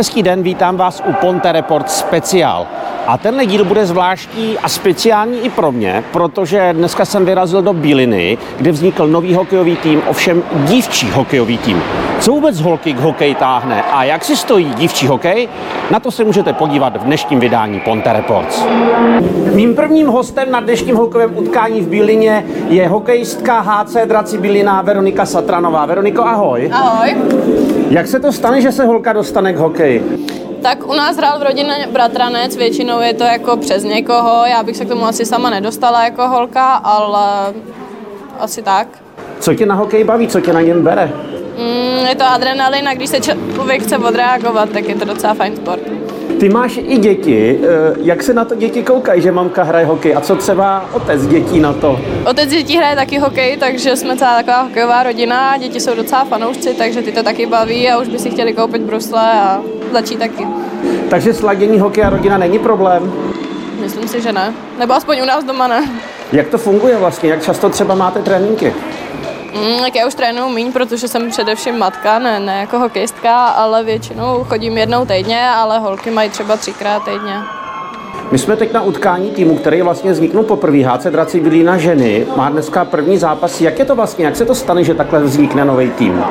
Hezký den, vítám vás u Ponte Report Special. A tenhle díl bude zvláštní a speciální i pro mě, protože dneska jsem vyrazil do Bíliny, kde vznikl nový hokejový tým, ovšem dívčí hokejový tým. Co vůbec holky k hokeji táhne a jak si stojí dívčí hokej? Na to se můžete podívat v dnešním vydání Ponte Reports. Mým prvním hostem na dnešním hokejovém utkání v Bílině je hokejistka HC Draci Bílina Veronika Satranová. Veroniko, ahoj. Ahoj. Jak se to stane, že se holka dostane k hokeji? Tak u nás hrál v rodině bratranec, většinou je to jako přes někoho, já bych se k tomu asi sama nedostala jako holka, ale asi tak. Co tě na hokej baví, co tě na něm bere? Mm, je to adrenalin a když se člověk chce odreagovat, tak je to docela fajn sport. Ty máš i děti. Eh, jak se na to děti koukají, že mamka hraje hokej? A co třeba otec dětí na to? Otec dětí hraje taky hokej, takže jsme celá taková hokejová rodina. Děti jsou docela fanoušci, takže ty to taky baví a už by si chtěli koupit brusle a začít taky. Takže sladění hokej a rodina není problém? Myslím si, že ne. Nebo aspoň u nás doma ne. Jak to funguje vlastně? Jak často třeba máte tréninky? Mm, tak já už trénuju míň, protože jsem především matka, ne, ne jako hokejistka, ale většinou chodím jednou týdně, ale holky mají třeba třikrát týdně. My jsme teď na utkání týmu, který vlastně vzniknul poprvé. HC Draci Bílína ženy má dneska první zápas. Jak je to vlastně? Jak se to stane, že takhle vznikne nový tým?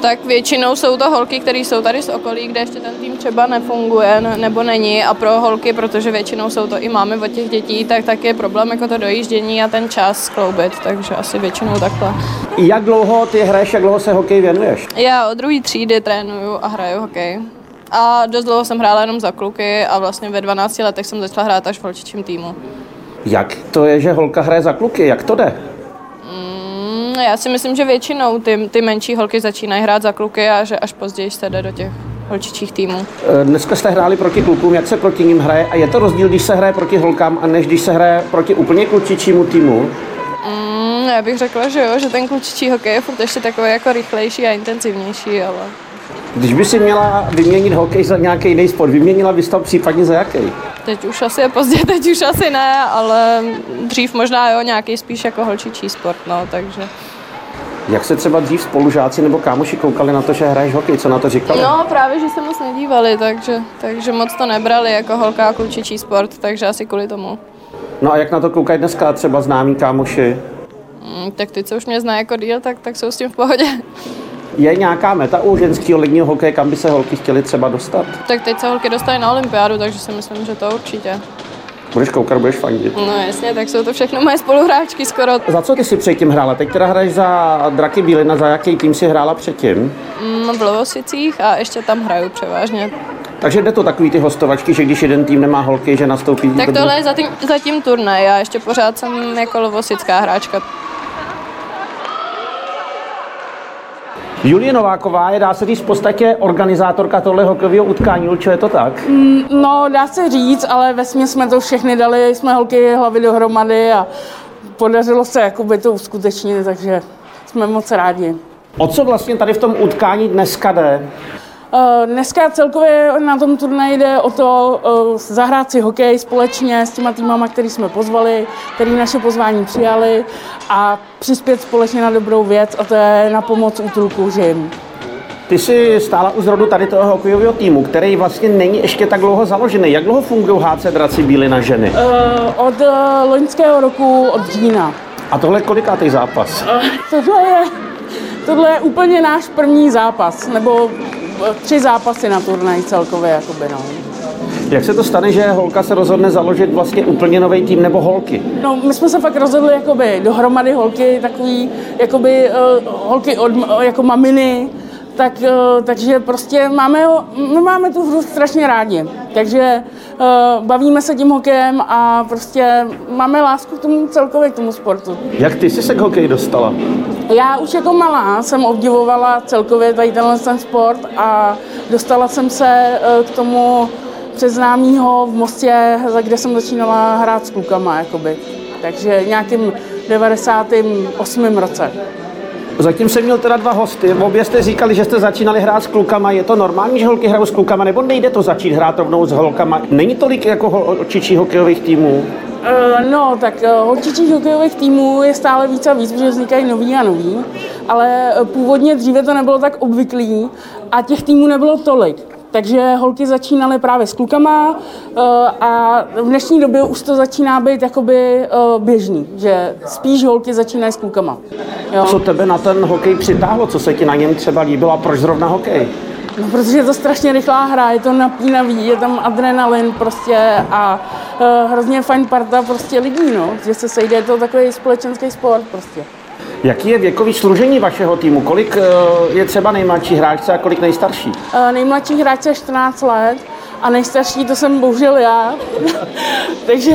Tak většinou jsou to holky, které jsou tady z okolí, kde ještě ten tým třeba nefunguje nebo není a pro holky, protože většinou jsou to i máme od těch dětí, tak tak je problém jako to dojíždění a ten čas skloubit, takže asi většinou takhle. Jak dlouho ty hraješ, jak dlouho se hokej věnuješ? Já od druhé třídy trénuju a hraju hokej. A dost dlouho jsem hrála jenom za kluky a vlastně ve 12 letech jsem začala hrát až v holčičím týmu. Jak to je, že holka hraje za kluky? Jak to jde? No, já si myslím, že většinou ty, ty menší holky začínají hrát za kluky a že až později se jde do těch holčičích týmů. E, dneska jste hráli proti klukům, jak se proti ním hraje a je to rozdíl, když se hraje proti holkám a než když se hraje proti úplně klučičímu týmu? Mm, já bych řekla, že jo, že ten klučičí hokej je furt ještě takový jako rychlejší a intenzivnější, ale... Když by si měla vyměnit hokej za nějaký jiný sport, vyměnila bys to případně za jaký? Teď už asi je pozdě, teď už asi ne, ale dřív možná jo, nějaký spíš jako holčičí sport, no, takže... Jak se třeba dřív spolužáci nebo kámoši koukali na to, že hraješ hokej, co na to říkali? No právě, že se moc nedívali, takže, takže moc to nebrali jako holka a klučičí sport, takže asi kvůli tomu. No a jak na to koukají dneska třeba známí kámoši? Mm, tak ty, co už mě zná jako díl, tak, tak jsou s tím v pohodě. Je nějaká meta u ženského ledního hokeje, kam by se holky chtěly třeba dostat? Tak teď se holky dostají na olympiádu, takže si myslím, že to určitě. Budeš koukat, budeš fandit. No jasně, tak jsou to všechno moje spoluhráčky skoro. Za co ty si předtím hrála? Teď teda hraješ za Draky Bílina, za jaký tým si hrála předtím? Mm, v Lovosicích a ještě tam hraju převážně. Takže jde to takový ty hostovačky, že když jeden tým nemá holky, že nastoupí... Tak tohle je zatím, zatím turnaj, já ještě pořád jsem jako lovosická hráčka. Julie Nováková je, dá se říct, v podstatě organizátorka tohle hokejového utkání. Julčo, je to tak? Mm, no, dá se říct, ale ve jsme to všechny dali, jsme holky hlavy dohromady a podařilo se jakoby to uskutečnit, takže jsme moc rádi. O co vlastně tady v tom utkání dneska jde? Eh, dneska celkově na tom turnaji jde o to eh, zahrát si hokej společně s těma týmama, který jsme pozvali, který naše pozvání přijali a přispět společně na dobrou věc a to je na pomoc útulku žim. Ty jsi stála u zrodu tady toho hokejového týmu, který vlastně není ještě tak dlouho založený. Jak dlouho fungují HC Draci Bíly na ženy? Uh, od uh, loňského roku, od října. A tohle kolikátý zápas? Uh, tohle je, tohle je úplně náš první zápas, nebo tři zápasy na turnaj celkově, jakoby, no. Jak se to stane, že holka se rozhodne založit vlastně úplně nový tým nebo holky? No, my jsme se fakt rozhodli jakoby dohromady holky, takový jakoby uh, holky od, jako maminy, tak, uh, takže prostě máme, my máme tu hru strašně rádi. Takže uh, bavíme se tím hokejem a prostě máme lásku k tomu celkově k tomu sportu. Jak ty jsi se k hokeji dostala? Já už jako malá jsem obdivovala celkově tady tenhle ten sport a dostala jsem se eh, k tomu přes známýho v Mostě, kde jsem začínala hrát s klukama, jakoby. Takže nějakým 98. roce. Zatím jsem měl teda dva hosty. Obě jste říkali, že jste začínali hrát s klukama. Je to normální, že holky hrajou s klukama, nebo nejde to začít hrát rovnou s holkama? Není tolik jako holčičí hokejových týmů? Uh, no, tak uh, holčičích hokejových týmů je stále víc a víc, protože vznikají nový a nový, ale uh, původně dříve to nebylo tak obvyklý a těch týmů nebylo tolik. Takže holky začínaly právě s klukama eh, a v dnešní době už to začíná být jakoby eh, běžný, že spíš holky začínají s klukama. Jo. Co tebe na ten hokej přitáhlo? Co se ti na něm třeba líbilo a proč zrovna hokej? No, protože je to strašně rychlá hra, je to napínavý, je tam adrenalin prostě a uh, hrozně fajn parta prostě lidí, no, že se sejde, je to takový společenský sport prostě. Jaký je věkový služení vašeho týmu? Kolik uh, je třeba nejmladší hráčce a kolik nejstarší? Uh, nejmladší hráčce je 14 let a nejstarší to jsem bohužel já. Takže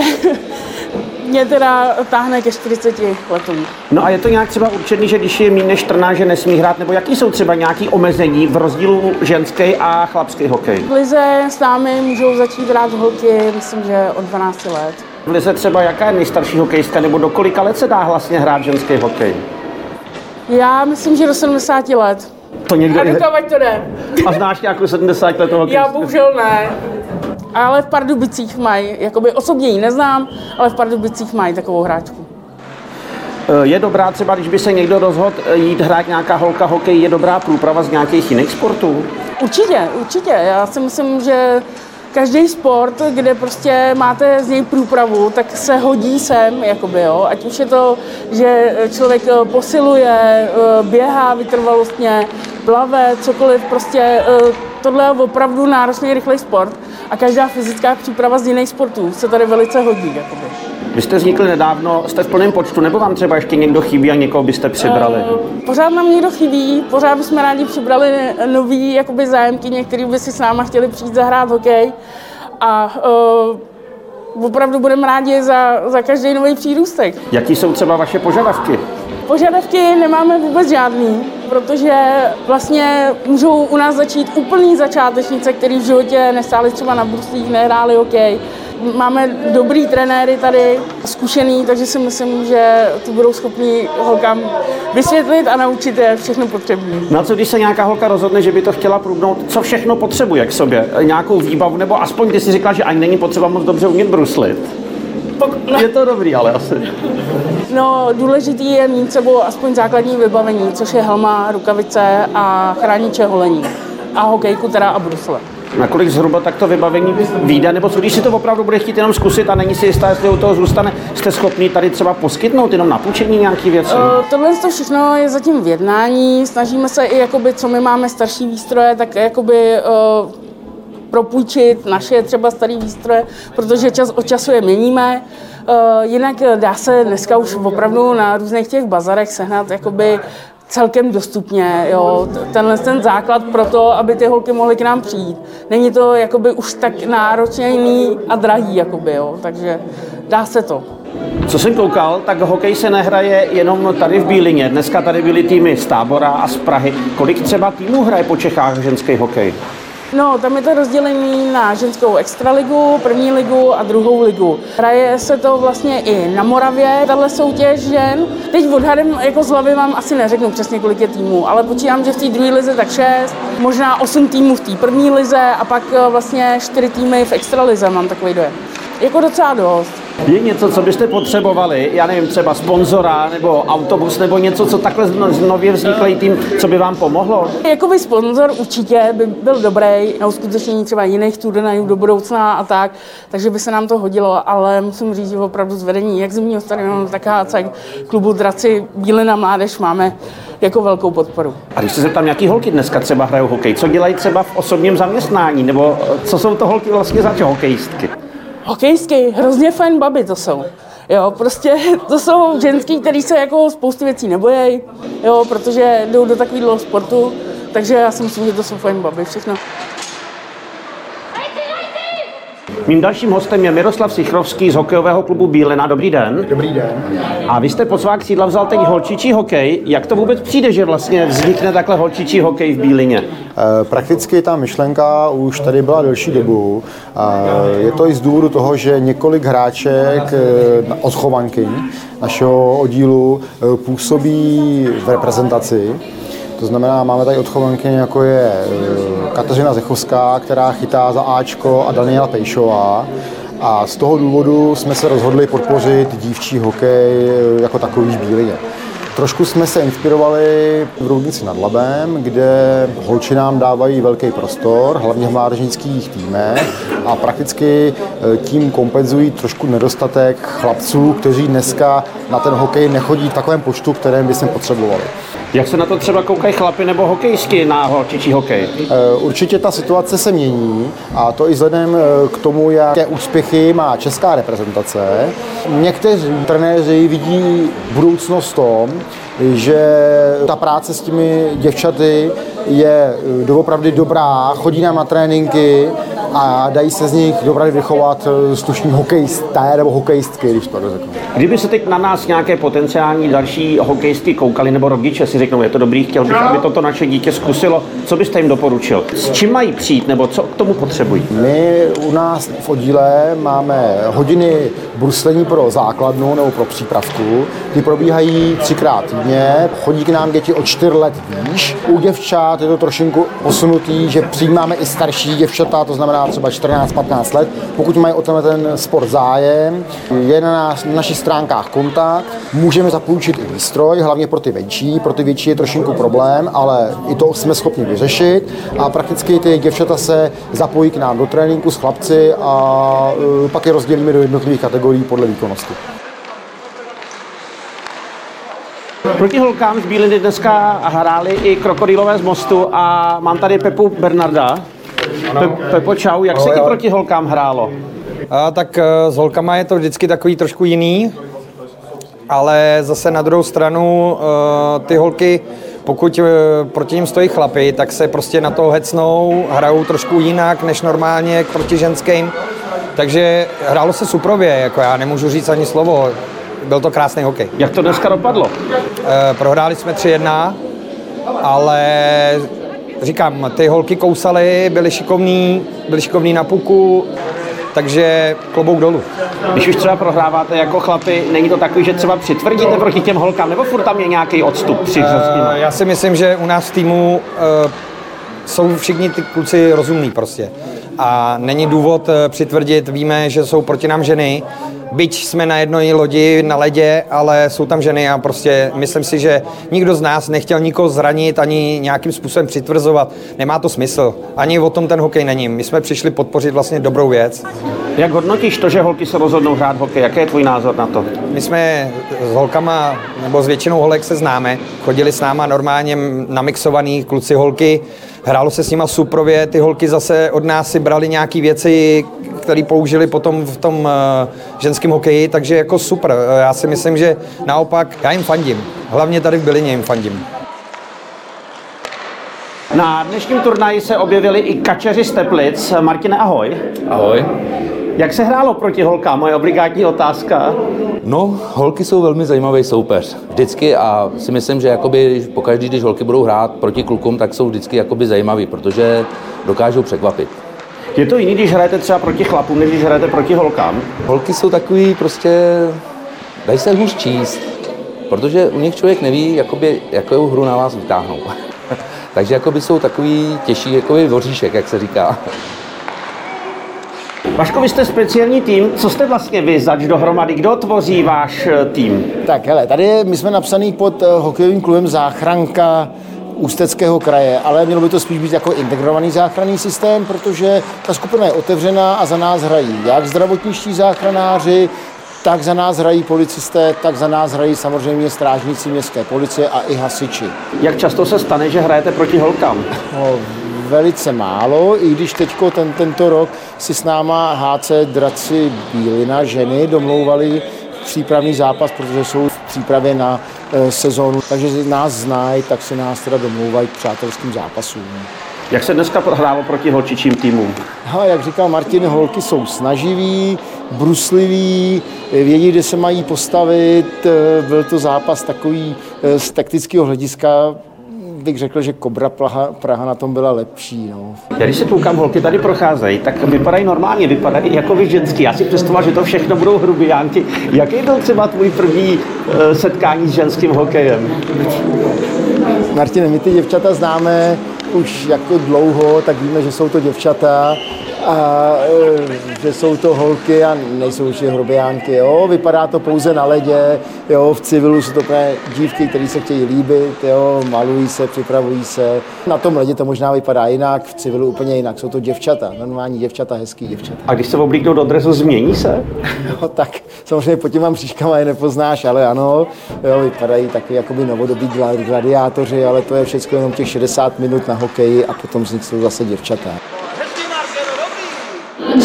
mě teda táhne ke 40 letům. No a je to nějak třeba určený, že když je méně než 14, že nesmí hrát, nebo jaký jsou třeba nějaké omezení v rozdílu ženský a chlapský hokej? V lize s námi můžou začít hrát holky, myslím, že od 12 let. V lize třeba jaká je nejstarší hokejistka, nebo do kolika let se dá vlastně hrát ženský hokej? Já myslím, že do 70 let. To někdo... A dokavať to jde. A znáš nějakou 70 letou hokej? Já bohužel ne. Ale v Pardubicích mají, jakoby osobně ji neznám, ale v Pardubicích mají takovou hráčku. Eh, je dobrá třeba, když by se někdo rozhodl eh, jít hrát nějaká holka hokej, je dobrá průprava z nějakých jiných sportů? Určitě, určitě. Já si myslím, že každý sport, kde prostě máte z něj průpravu, tak se hodí sem, jakoby, jo. Ať už je to, že člověk eh, posiluje, běhá vytrvalostně, plave, cokoliv, prostě tohle je opravdu náročný, rychlý sport a každá fyzická příprava z jiných sportů se tady velice hodí. Jakoby. Vy jste vznikli nedávno, jste v plném počtu, nebo vám třeba ještě někdo chybí a někoho byste přibrali? Uh, pořád nám někdo chybí, pořád bychom rádi přibrali nový jakoby zájemky, některý by si s náma chtěli přijít zahrát hokej. A uh, opravdu budeme rádi za, za každý nový přírůstek. Jaký jsou třeba vaše požadavky? Požadavky nemáme vůbec žádný, protože vlastně můžou u nás začít úplný začátečnice, který v životě nestáli třeba na bruslích, nehráli hokej. Máme dobrý trenéry tady, zkušený, takže si myslím, že to budou schopni holkám vysvětlit a naučit je všechno potřebné. Na co když se nějaká holka rozhodne, že by to chtěla průbnout, co všechno potřebuje k sobě? Nějakou výbavu, nebo aspoň když si říkala, že ani není potřeba moc dobře umět bruslit? No. Je to dobrý, ale asi. No, důležitý je mít sebou aspoň základní vybavení, což je helma, rukavice a chrániče holení. A hokejku teda a brusle. Na kolik zhruba takto vybavení vyjde, nebo co když si to opravdu bude chtít jenom zkusit a není si jistá, jestli u toho zůstane, jste schopni tady třeba poskytnout jenom na půjčení nějaký věci? Uh, tohle to všechno je zatím v jednání, snažíme se i, jakoby, co my máme starší výstroje, tak jakoby uh, propůjčit naše třeba staré výstroje, protože čas od času je měníme. Eh, jinak dá se dneska už opravdu na různých těch bazarech sehnat jakoby celkem dostupně. Jo. Tenhle ten základ pro to, aby ty holky mohly k nám přijít. Není to jakoby už tak náročný a drahý, jakoby, jo. takže dá se to. Co jsem koukal, tak hokej se nehraje jenom tady v Bílině. Dneska tady byly týmy z Tábora a z Prahy. Kolik třeba týmů hraje po Čechách ženský hokej? No, tam je to rozdělení na ženskou extraligu, první ligu a druhou ligu. Hraje se to vlastně i na Moravě, tahle soutěž žen. Teď odhadem jako z hlavy vám asi neřeknu přesně, kolik je týmů, ale počítám, že v té druhé lize tak šest, možná osm týmů v té první lize a pak eh, vlastně čtyři týmy v extralize, mám takový dojem. Jako docela dost. Je něco, co byste potřebovali, já nevím, třeba sponzora nebo autobus nebo něco, co takhle nově vzniklý tým, co by vám pomohlo? Jakoby sponzor určitě by byl dobrý na uskutečnění třeba jiných turnajů do budoucna a tak, takže by se nám to hodilo, ale musím říct, že opravdu zvedení jak zimního stadionu, tak HC klubu Draci Bílina Mládež máme jako velkou podporu. A když se zeptám, jaký holky dneska třeba hrajou hokej, co dělají třeba v osobním zaměstnání, nebo co jsou to holky vlastně za hokejistky? Hokejský, hrozně fajn baby to jsou. Jo, prostě to jsou ženský, který se jako spousty věcí nebojí, jo, protože jdou do takového sportu, takže já si myslím, že to jsou fajn baby, všechno. Mým dalším hostem je Miroslav Sichrovský z hokejového klubu Bílina. Dobrý den. Dobrý den. A vy jste pod svá křídla vzal teď holčičí hokej. Jak to vůbec přijde, že vlastně vznikne takhle holčičí hokej v Bílině? E, prakticky ta myšlenka už tady byla delší dobu. E, je to i z důvodu toho, že několik hráček e, od chovanky našeho oddílu působí v reprezentaci to znamená, máme tady odchovanky, jako je eh, Kateřina Zechovská, která chytá za Ačko a Daniela Pejšová. A z toho důvodu jsme se rozhodli podpořit dívčí hokej eh, jako takový v Bílině. Trošku jsme se inspirovali v Roudnici nad Labem, kde holčinám dávají velký prostor, hlavně v mládežnických týmech a prakticky eh, tím kompenzují trošku nedostatek chlapců, kteří dneska na ten hokej nechodí v takovém počtu, kterém by jsme potřebovali. Jak se na to třeba koukají chlapy nebo hokejistky na holčičí hokej? Eh, určitě ta situace se mění a to i vzhledem eh, k tomu, jaké úspěchy má česká reprezentace. Někteří trenéři vidí budoucnost v tom, že ta práce s těmi děvčaty je eh, doopravdy dobrá, chodí nám na tréninky a dají se z nich doopravdy vychovat slušní hokejisté nebo hokejistky, když to řeknu. Kdyby se teď na nás nějaké potenciální další hokejistky koukali nebo rodiče si řeknou, je to dobrý, chtěl bych, aby toto naše dítě zkusilo, co byste jim doporučil? S čím mají přijít nebo co k tomu potřebují? My u nás v oddíle máme hodiny bruslení pro základnu nebo pro přípravku. Ty probíhají třikrát týdně, chodí k nám děti od 4 let výš. U děvčat je to trošinku posunutý, že přijímáme i starší děvčata, to znamená třeba 14-15 let. Pokud mají o tenhle ten sport zájem, je na, nás, na našich stránkách kontakt, můžeme zapůjčit i výstroj, hlavně pro ty větší, pro ty větší je trošinku problém, ale i to jsme schopni vyřešit a prakticky ty děvčata se zapojí k nám do tréninku s chlapci a uh, pak je rozdělíme do jednotlivých kategorií podle výkonnosti. Proti holkám z Bíliny dneska hráli i krokodýlové z mostu a mám tady Pepu Bernarda. Pe- Pepo, čau, jak se ti proti holkám hrálo? A, tak eh, s holkama je to vždycky takový trošku jiný, ale zase na druhou stranu eh, ty holky, pokud eh, proti ním stojí chlapy, tak se prostě na to hecnou, hrajou trošku jinak než normálně proti ženským. Takže hrálo se suprově, jako já nemůžu říct ani slovo. Byl to krásný hokej. Jak to dneska dopadlo? Eh, Prohráli jsme 3-1, ale říkám, ty holky kousaly, byly šikovní, byly šikovní na puku, takže klobouk dolů. Když už třeba prohráváte jako chlapy, není to takový, že třeba přitvrdíte proti těm holkám, nebo furt tam je nějaký odstup při Eh, Já si myslím, že u nás v týmu eh, jsou všichni ty kluci rozumní prostě. A není důvod eh, přitvrdit, víme, že jsou proti nám ženy, byť jsme na jedné lodi na ledě, ale jsou tam ženy a prostě myslím si, že nikdo z nás nechtěl nikoho zranit ani nějakým způsobem přitvrzovat. Nemá to smysl. Ani o tom ten hokej není. My jsme přišli podpořit vlastně dobrou věc. Jak hodnotíš to, že holky se rozhodnou hrát hokej? Jaký je tvůj názor na to? My jsme s holkama, nebo s většinou holek se známe. Chodili s náma normálně namixovaný kluci, holky. Hrálo se s nima suprově, ty holky zase od nás si brali nějaké věci, které použili potom v tom eh, ženském hokeji, takže jako super. Já si myslím, že naopak já jim fandím. Hlavně tady v Bylině jim fandím. Na dnešním turnaji se objevili i kačeři z Teplic. Martine, ahoj. Ahoj. Jak se hrálo proti holkám? Moje obligátní otázka. No, holky jsou velmi zajímavý soupeř. Vždycky a si myslím, že jakoby pokaždý, když holky budou hrát proti klukům, tak jsou vždycky jakoby zajímavý, protože dokážou překvapit. Je to jiný, když hrajete třeba proti chlapům, než když hrajete proti holkám? Holky jsou takový prostě, dají se hůř číst, protože u nich člověk neví, jakoby, jakou hru na vás vytáhnou. Takže jakoby jsou takový těžší, jakoby voříšek, jak se říká. Vaško, vy jste speciální tým. Co jste vlastně vy zač dohromady? Kdo tvoří váš eh, tým? Tak hele, tady je- my jsme napsaný pod eh, hokejovým klubem Záchranka Ústeckého kraje, ale mělo by to spíš být jako integrovaný záchranný systém, protože ta skupina je otevřená a za nás hrají jak zdravotničtí záchranáři, tak za nás hrají policisté, tak za nás hrají samozřejmě strážníci městské policie a i hasiči. Jak často se stane, že hrajete proti holkám? No, velice málo, i když teďko ten, tento rok si s náma HC Draci Bílina ženy domlouvali přípravný zápas, protože jsou v přípravě na e, sezónu, takže nás znají, tak si nás teda domlouvají k přátelským zápasům. Jak se dneska hrálo proti holčičím týmům? A jak říkal Martin, holky jsou snaživí, brusliví, vědí, kde se mají postavit. E, Byl to zápas takový e, z taktického hlediska, bych řekl, že Kobra Praha, Praha na tom byla lepší. No. Já když se koukám, holky tady procházejí, tak vypadají normálně, vypadají jako vy ženský. Já si představoval, že to všechno budou hrubijánky. Jaký byl třeba tvůj první eh, setkání s ženským hokejem? Martine, my ty děvčata známe už jako dlouho, tak víme, že jsou to děvčata a e, že jsou to holky a nejsou už hrobiánky. Jo? Vypadá to pouze na ledě, jo? v civilu jsou to právě dívky, které se chtějí líbit, jo? malují se, připravují se. Na tom ledě to možná vypadá jinak, v civilu úplně jinak. Jsou to děvčata, normální děvčata, hezký děvčata. A když se oblíknou do dresu, změní se? No, tak samozřejmě pod těma příškama je nepoznáš, ale ano, jo, vypadají taky jakoby novodobí gladiátoři, ale to je všechno jenom těch 60 minut na hokeji a potom z nich jsou zase děvčata.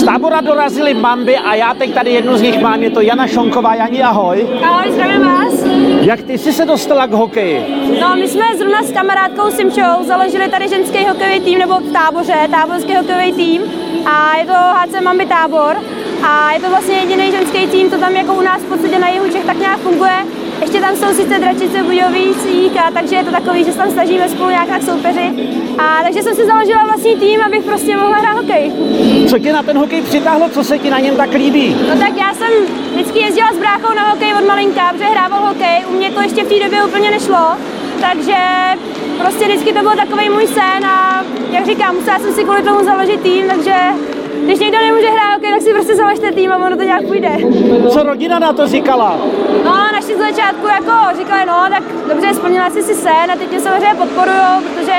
Tábora dorazili mamby a já teď tady jednu z nich mám, je to Jana Šonková. Jani, ahoj. Ahoj, zdravím vás. Jak ty jsi se dostala k hokeji? No, my jsme zrovna s kamarádkou Simčou založili tady ženský hokejový tým, nebo v táboře, táborský hokejový tým. A je to HC Mamby tábor. A je to vlastně jediný ženský tým, to tam jako u nás v podstatě na jihu Čech tak nějak funguje. Ještě tam jsou sice dračice Budějovících, a takže je to takový, že se tam snažíme spolu nějak tak soupeři. A takže jsem si založila vlastní tým, abych prostě mohla hrát hokej. Co tě na ten hokej přitáhlo, co se ti na něm tak líbí? No tak já jsem vždycky jezdila s bráchou na hokej od malinka, protože hrával hokej. U mě to ještě v té době úplně nešlo, takže prostě vždycky to byl takový můj sen a jak říkám, musela jsem si kvůli tomu založit tým, takže když někdo nemůže hrát hokej, tak si prostě založte tým a ono to nějak půjde. Co rodina na to říkala? No, naši z začátku jako říkali, no, tak dobře, splnila jsi si sen a teď mě samozřejmě podporují, protože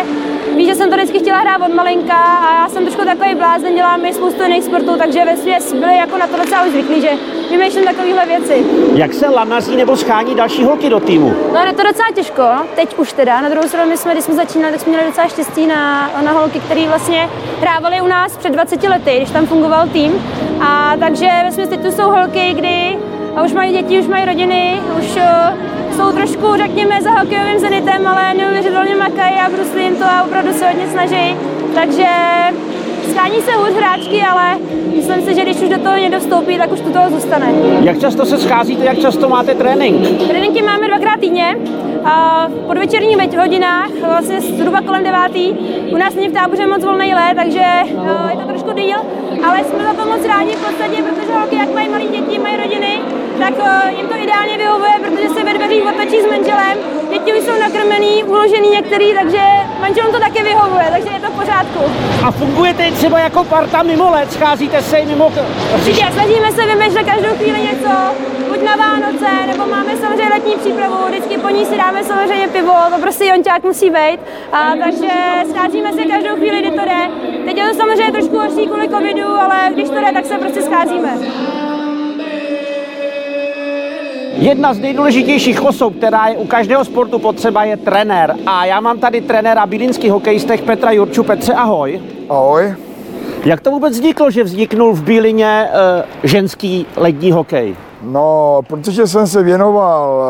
ví, že jsem to vždycky chtěla hrát od malinka a já jsem trošku takový blázen, dělám mi spoustu jiných sportů, takže ve svěs byli jako na to docela už zvyklí, že vymýšlím takovéhle věci. Jak se lanaří nebo schání další holky do týmu? No, je to docela těžko, teď už teda. Na druhou stranu, my jsme, když jsme začínali, tak jsme měli docela štěstí na, na holky, které vlastně hrávali u nás před 20 lety, když tam fungoval tým. A takže ve tu jsou holky, kdy a už mají děti, už mají rodiny, už uh, jsou trošku, řekněme, za hokejovým zenitem, ale neuvěřitelně makají a bruslí jim to a opravdu se hodně snaží. Takže schání se hůř hráčky, ale myslím si, že když už do toho někdo vstoupí, tak už to toho zůstane. Jak často se scházíte, jak často máte trénink? Tréninky máme dvakrát týdně, v podvečerních hodinách, vlastně zhruba kolem devátý. U nás není v táboře moc volný let, takže no, je to trošku díl, ale jsme za to moc rádi v podstatě, protože holky, jak mají malé děti, mají rodiny, tak jim to ideálně vyhovuje, protože se ve dveřích otočí s manželem. Děti už jsou nakrmený, uložený některý, takže manželům to také vyhovuje, takže je to v pořádku. A fungujete třeba jako parta mimo let, scházíte se mimo... Určitě, snažíme se vymýšlet každou chvíli něco, buď na Vánoce, nebo máme samozřejmě letní přípravu, vždycky po ní si dáme samozřejmě pivo, to prostě jonťák musí být. A, takže scházíme se každou chvíli, kdy to jde. Teď je to samozřejmě trošku horší kvůli covidu, ale když to jde, tak se prostě scházíme. Jedna z nejdůležitějších osob, která je u každého sportu potřeba, je trenér. A já mám tady trenéra bílinských hokejistech Petra Jurču. Petře, ahoj. Ahoj. Jak to vůbec vzniklo, že vzniknul v Bílině uh, ženský lední hokej? No, protože jsem se věnoval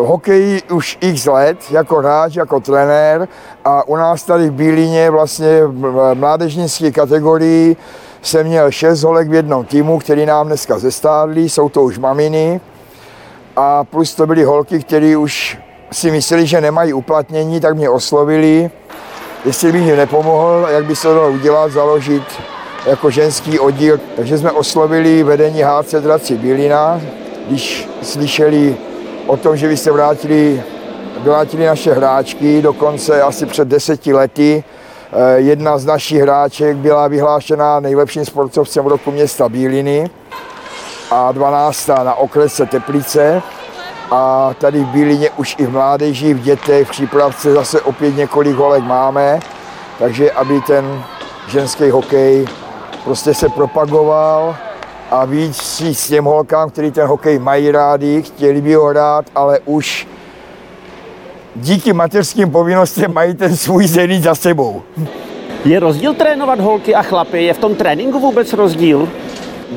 uh, hokeji už x let, jako hráč, jako trenér a u nás tady v Bílině vlastně v mládežnické kategorii jsem měl šest holek v jednom týmu, který nám dneska zestárli, jsou to už maminy. A plus to byly holky, které už si mysleli, že nemají uplatnění, tak mě oslovili, jestli bych jim nepomohl, jak by se to dalo udělat, založit jako ženský oddíl. Takže jsme oslovili vedení HC Draci Bílina, když slyšeli o tom, že by se vrátili, vrátili naše hráčky, dokonce asi před deseti lety. Eh, jedna z našich hráček byla vyhlášena nejlepším sportovcem roku města Bíliny a 12. na okrese Teplice. A tady v Bílině už i v mládeži, v dětech, v přípravce zase opět několik holek máme. Takže aby ten ženský hokej prostě se propagoval a víc s těm holkám, který ten hokej mají rádi, chtěli by ho hrát, ale už díky mateřským povinnostem mají ten svůj zenit za sebou. Je rozdíl trénovat holky a chlapy? Je v tom tréninku vůbec rozdíl?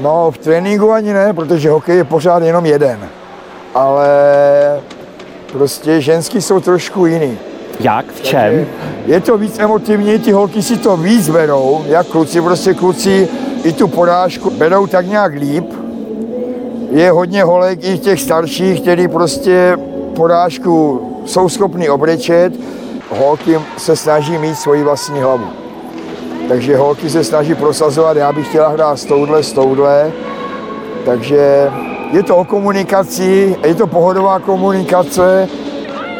No, v tréninku ani ne, protože hokej je pořád jenom jeden. Ale prostě ženský jsou trošku jiný. Jak? V čem? Je to víc emotivní, ty holky si to víc berou, jak kluci, prostě kluci i tu porážku berou tak nějak líp. Je hodně holek i těch starších, který prostě porážku jsou schopni obrečet, holky se snaží mít svoji vlastní hlavu. Takže holky se snaží prosazovat, já bych chtěla hrát s touhle, s touhle. Takže je to o komunikaci, je to pohodová komunikace,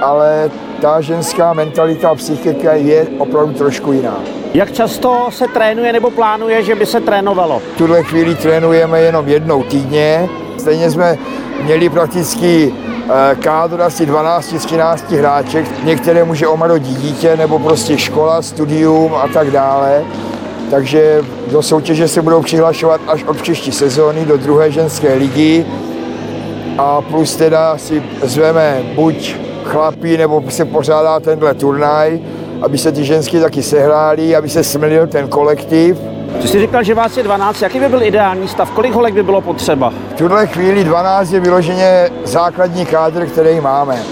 ale ta ženská mentalita a psychika je opravdu trošku jiná. Jak často se trénuje nebo plánuje, že by se trénovalo? V tuhle chvíli trénujeme jenom jednou týdně. Stejně jsme měli prakticky eh, kádr asi 12-13 hráček. Některé může omarodit dítě nebo prostě škola, studium a tak dále. Takže do soutěže se budou přihlašovat až od příští sezóny do druhé ženské ligy. A plus teda si zveme buď chlapí, nebo se pořádá tenhle turnaj, aby se ty ženské taky sehrály, aby se smlil ten kolektiv. Ty jsi říkal, že vás je 12, jaký by byl ideální stav, kolik holek by bylo potřeba? V tuhle chvíli 12 je vyloženě základní kádr, který máme.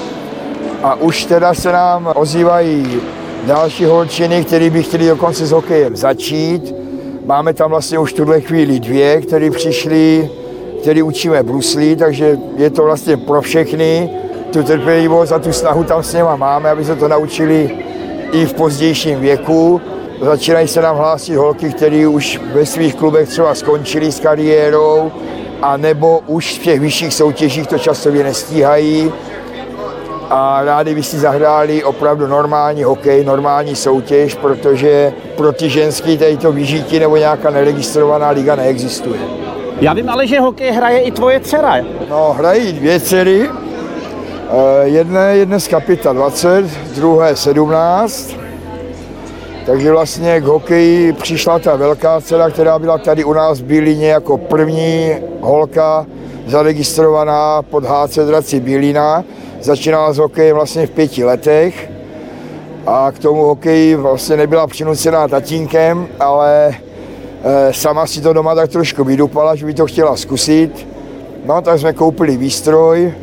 A už teda se nám ozývají další holčiny, které by chtěli dokonce s hokejem začít. Máme tam vlastně už v tuhle chvíli dvě, které přišly, které učíme bruslí, takže je to vlastně pro všechny. Tu trpělivost a tu snahu tam s něma máme, aby se to naučili i v pozdějším věku. Začínají se nám hlásit holky, které už ve svých klubech třeba skončili s kariérou, a nebo už v těch vyšších soutěžích to časově nestíhají a rádi by si zahráli opravdu normální hokej, normální soutěž, protože pro ty ženský tady to vyžití nebo nějaká neregistrovaná liga neexistuje. Já vím ale, že hokej hraje i tvoje dcera. No, hrají dvě dcery. Eh, jedné je dneska 25, druhé 17. Takže vlastně k hokeji přišla ta velká dcera, která byla tady u nás v Bílině jako první holka zaregistrovaná pod HC Draci Bílina. Začínala s hokejem vlastně v pěti letech a k tomu hokeji vlastně nebyla přinucená tatínkem, ale eh, sama si to doma tak trošku vydupala, že by to chtěla zkusit. No tak jsme koupili výstroj,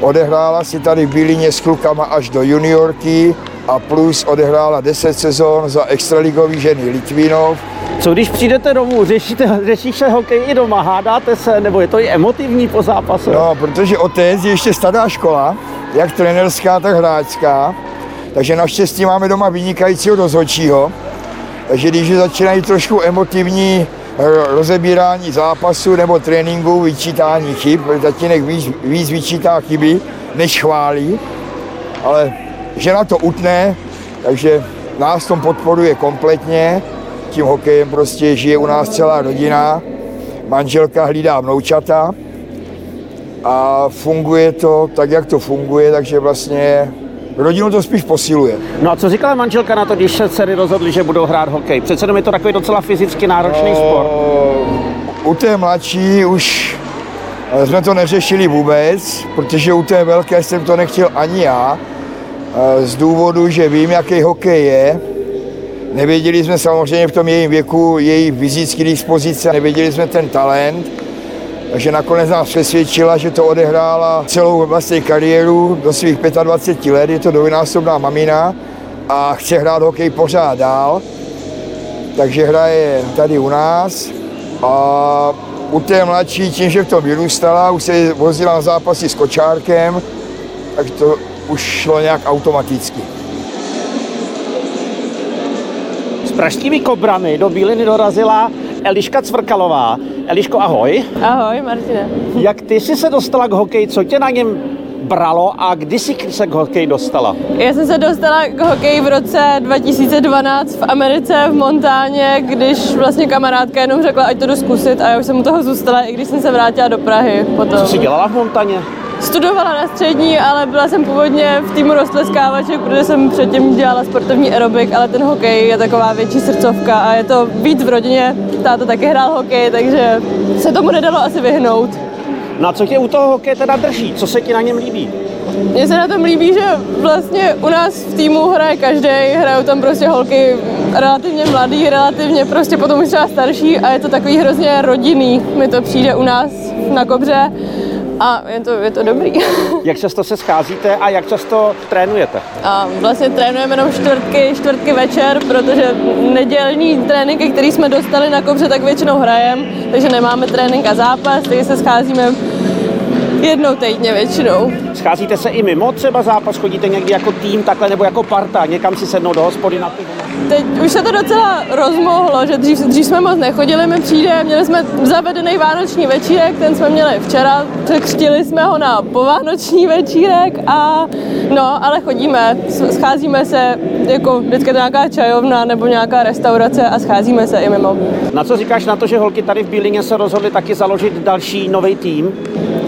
odehrála si tady v Bílině s klukama až do juniorky a plus odehrála 10 sezon za extraligový ženy Litvínov. Co když přijdete domů, řešíte, řeší se hokej i doma, hádáte se, nebo je to i emotivní po zápase? No, protože otec je ještě stará škola, jak trenerská, tak hráčská, takže naštěstí máme doma vynikajícího rozhodčího, takže když začínají trošku emotivní rozebírání zápasu nebo tréninku, vyčítání chyb, tatínek víc, víc vyčítá chyby, než chválí, ale žena to utne, takže nás tom podporuje kompletně, tím hokejem prostě žije u nás celá rodina, manželka hlídá vnoučata a funguje to tak, jak to funguje, takže vlastně rodinu to spíš posiluje. No a co říkala manželka na to, když se dcery rozhodli, že budou hrát hokej? Přece jenom je to takový docela fyzicky náročný no, sport. U té mladší už eh, jsme to neřešili vůbec, protože u té velké jsem to nechtěl ani já, eh, z důvodu, že vím, jaký hokej je. Nevěděli jsme samozřejmě v tom jejím věku její fyzické dispozice, nevěděli jsme ten talent, takže nakonec nás přesvědčila, že to odehrála celou vlastně kariéru do svých 25 let, je to dvojnásobná mamina a chce hrát hokej pořád dál. Takže hraje tady u nás a u té mladší, tím, že v tom vyrůstala, už se vozila na zápasy s kočárkem, tak to už šlo nějak automaticky. S pražskými kobrami do Bíliny dorazila Eliška Cvrkalová. Eliško, ahoj. Ahoj, Martine. Jak ty jsi se dostala k hokeji? Co tě na něm bralo a kdy jsi se k hokeji dostala? Já jsem se dostala k hokeji v roce 2012 v Americe, v Montáně, když vlastně kamarádka jenom řekla, ať to jdu zkusit a já už jsem u toho zůstala, i když jsem se vrátila do Prahy potom. Co jsi dělala v Montáně? Studovala na střední, ale byla jsem původně v týmu rostleskávaček, protože jsem předtím dělala sportovní aerobik, ale ten hokej je taková větší srdcovka a je to víc v rodině. Táta taky hrál hokej, takže se tomu nedalo asi vyhnout. No a co tě u toho hokeje teda drží? Co se ti na něm líbí? Mně se na tom líbí, že vlastně u nás v týmu hraje každý, hrajou tam prostě holky relativně mladý, relativně prostě potom už třeba starší a je to takový hrozně rodinný, mi to přijde u nás na Kobře a je to, je to dobrý. Jak často se scházíte a jak často trénujete? A vlastně trénujeme jenom čtvrtky, čtvrtky večer, protože nedělní tréninky, který jsme dostali na kobře, tak většinou hrajem, takže nemáme trénink a zápas, takže se scházíme jednou týdně většinou. Scházíte se i mimo třeba zápas, chodíte někdy jako tým takhle nebo jako parta, někam si sednout do hospody na pivo? Teď už se to docela rozmohlo, že dřív, dřív jsme moc nechodili, mi přijde, měli jsme zavedený vánoční večírek, ten jsme měli včera, překřtili jsme ho na povánoční večírek a no, ale chodíme, scházíme se, jako vždycky to nějaká čajovna nebo nějaká restaurace a scházíme se i mimo. Na co říkáš na to, že holky tady v Bílině se rozhodly taky založit další nový tým?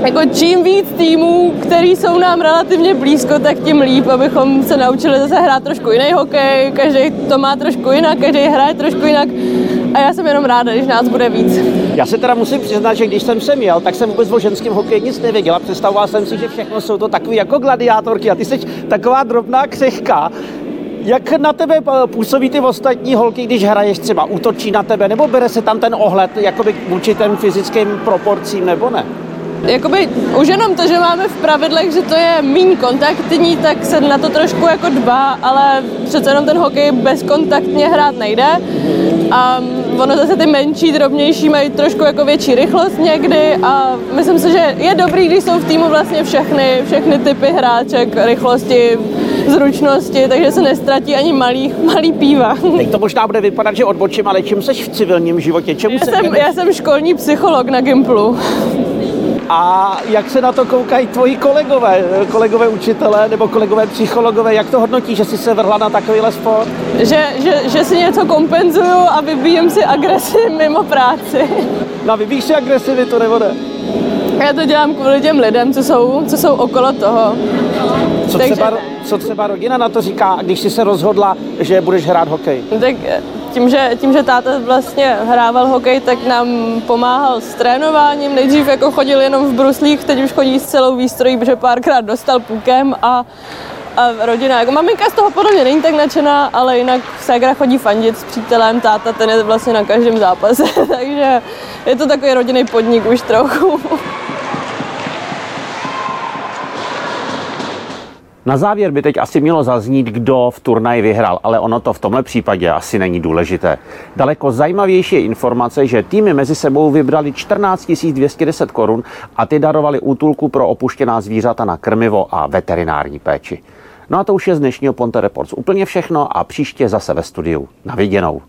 Jako čím víc týmů, který jsou nám relativně blízko, tak tím líp, abychom se naučili zase hrát trošku jiný hokej, každý to má trošku jinak, každý hraje trošku jinak a já jsem jenom ráda, když nás bude víc. Já se teda musím přiznat, že když jsem sem jel, tak jsem vůbec o ženském hokeji nic nevěděla. Představoval jsem si, že všechno jsou to takový jako gladiátorky a ty jsi taková drobná křehká. Jak na tebe působí ty ostatní holky, když hraješ třeba útočí na tebe, nebo bere se tam ten ohled jakoby vůči těm fyzickým proporcím, nebo ne? Jakoby už jenom to, že máme v pravidlech, že to je méně kontaktní, tak se na to trošku jako dbá, ale přece jenom ten hokej bezkontaktně hrát nejde. A ono zase ty menší, drobnější mají trošku jako větší rychlost někdy a myslím si, že je dobrý, když jsou v týmu vlastně všechny, všechny typy hráček, rychlosti, zručnosti, takže se nestratí ani malý, malý píva. Teď to možná bude vypadat, že odbočím, ale čím seš v civilním životě? Čemu já, jsem, já jsem školní psycholog na Gimplu. A jak se na to koukají tvoji kolegové, kolegové učitelé nebo kolegové psychologové, jak to hodnotí, že jsi se vrhla na takovýhle sport? Že, že, že si něco kompenzuju a vybíjem si agresi mimo práci. No vybíš si agresivitu nebo ne? Já to dělám kvůli těm lidem, co jsou, co jsou okolo toho. Co, Takže... třeba, co třeba rodina na to říká, když jsi se rozhodla, že budeš hrát hokej? Tak tím že, tím, že táta vlastně hrával hokej, tak nám pomáhal s trénováním. Nejdřív jako chodil jenom v bruslích, teď už chodí s celou výstrojí, protože párkrát dostal pukem a, a rodina. Jako maminka z toho podle není tak nadšená, ale jinak ségra chodí fandit s přítelem, táta ten je vlastně na každém zápase, takže je to takový rodinný podnik už trochu. Na závěr by teď asi mělo zaznít, kdo v turnaji vyhrál, ale ono to v tomhle případě asi není důležité. Daleko zajímavější je informace, že týmy mezi sebou vybrali 14 210 korun a ty darovali útulku pro opuštěná zvířata na krmivo a veterinární péči. No a to už je z dnešního Ponte Reports úplně všechno a příště zase ve studiu. Na viděnou.